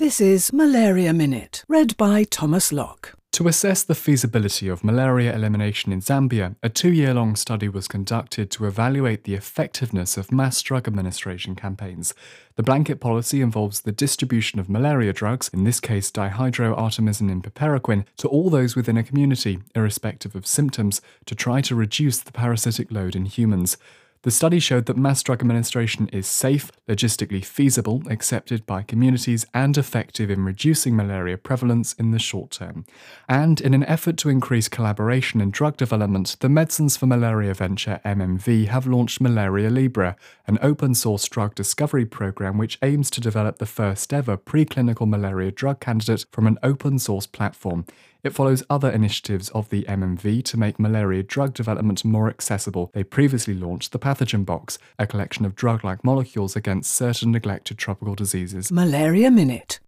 This is Malaria Minute, read by Thomas Locke. To assess the feasibility of malaria elimination in Zambia, a two year long study was conducted to evaluate the effectiveness of mass drug administration campaigns. The blanket policy involves the distribution of malaria drugs, in this case dihydroartemisinin piperaquine, to all those within a community, irrespective of symptoms, to try to reduce the parasitic load in humans. The study showed that mass drug administration is safe, logistically feasible, accepted by communities, and effective in reducing malaria prevalence in the short term. And in an effort to increase collaboration in drug development, the Medicines for Malaria venture MMV have launched Malaria Libre, an open source drug discovery program which aims to develop the first ever preclinical malaria drug candidate from an open source platform. It follows other initiatives of the MMV to make malaria drug development more accessible. They previously launched the Pathogen Box, a collection of drug like molecules against certain neglected tropical diseases. Malaria Minute.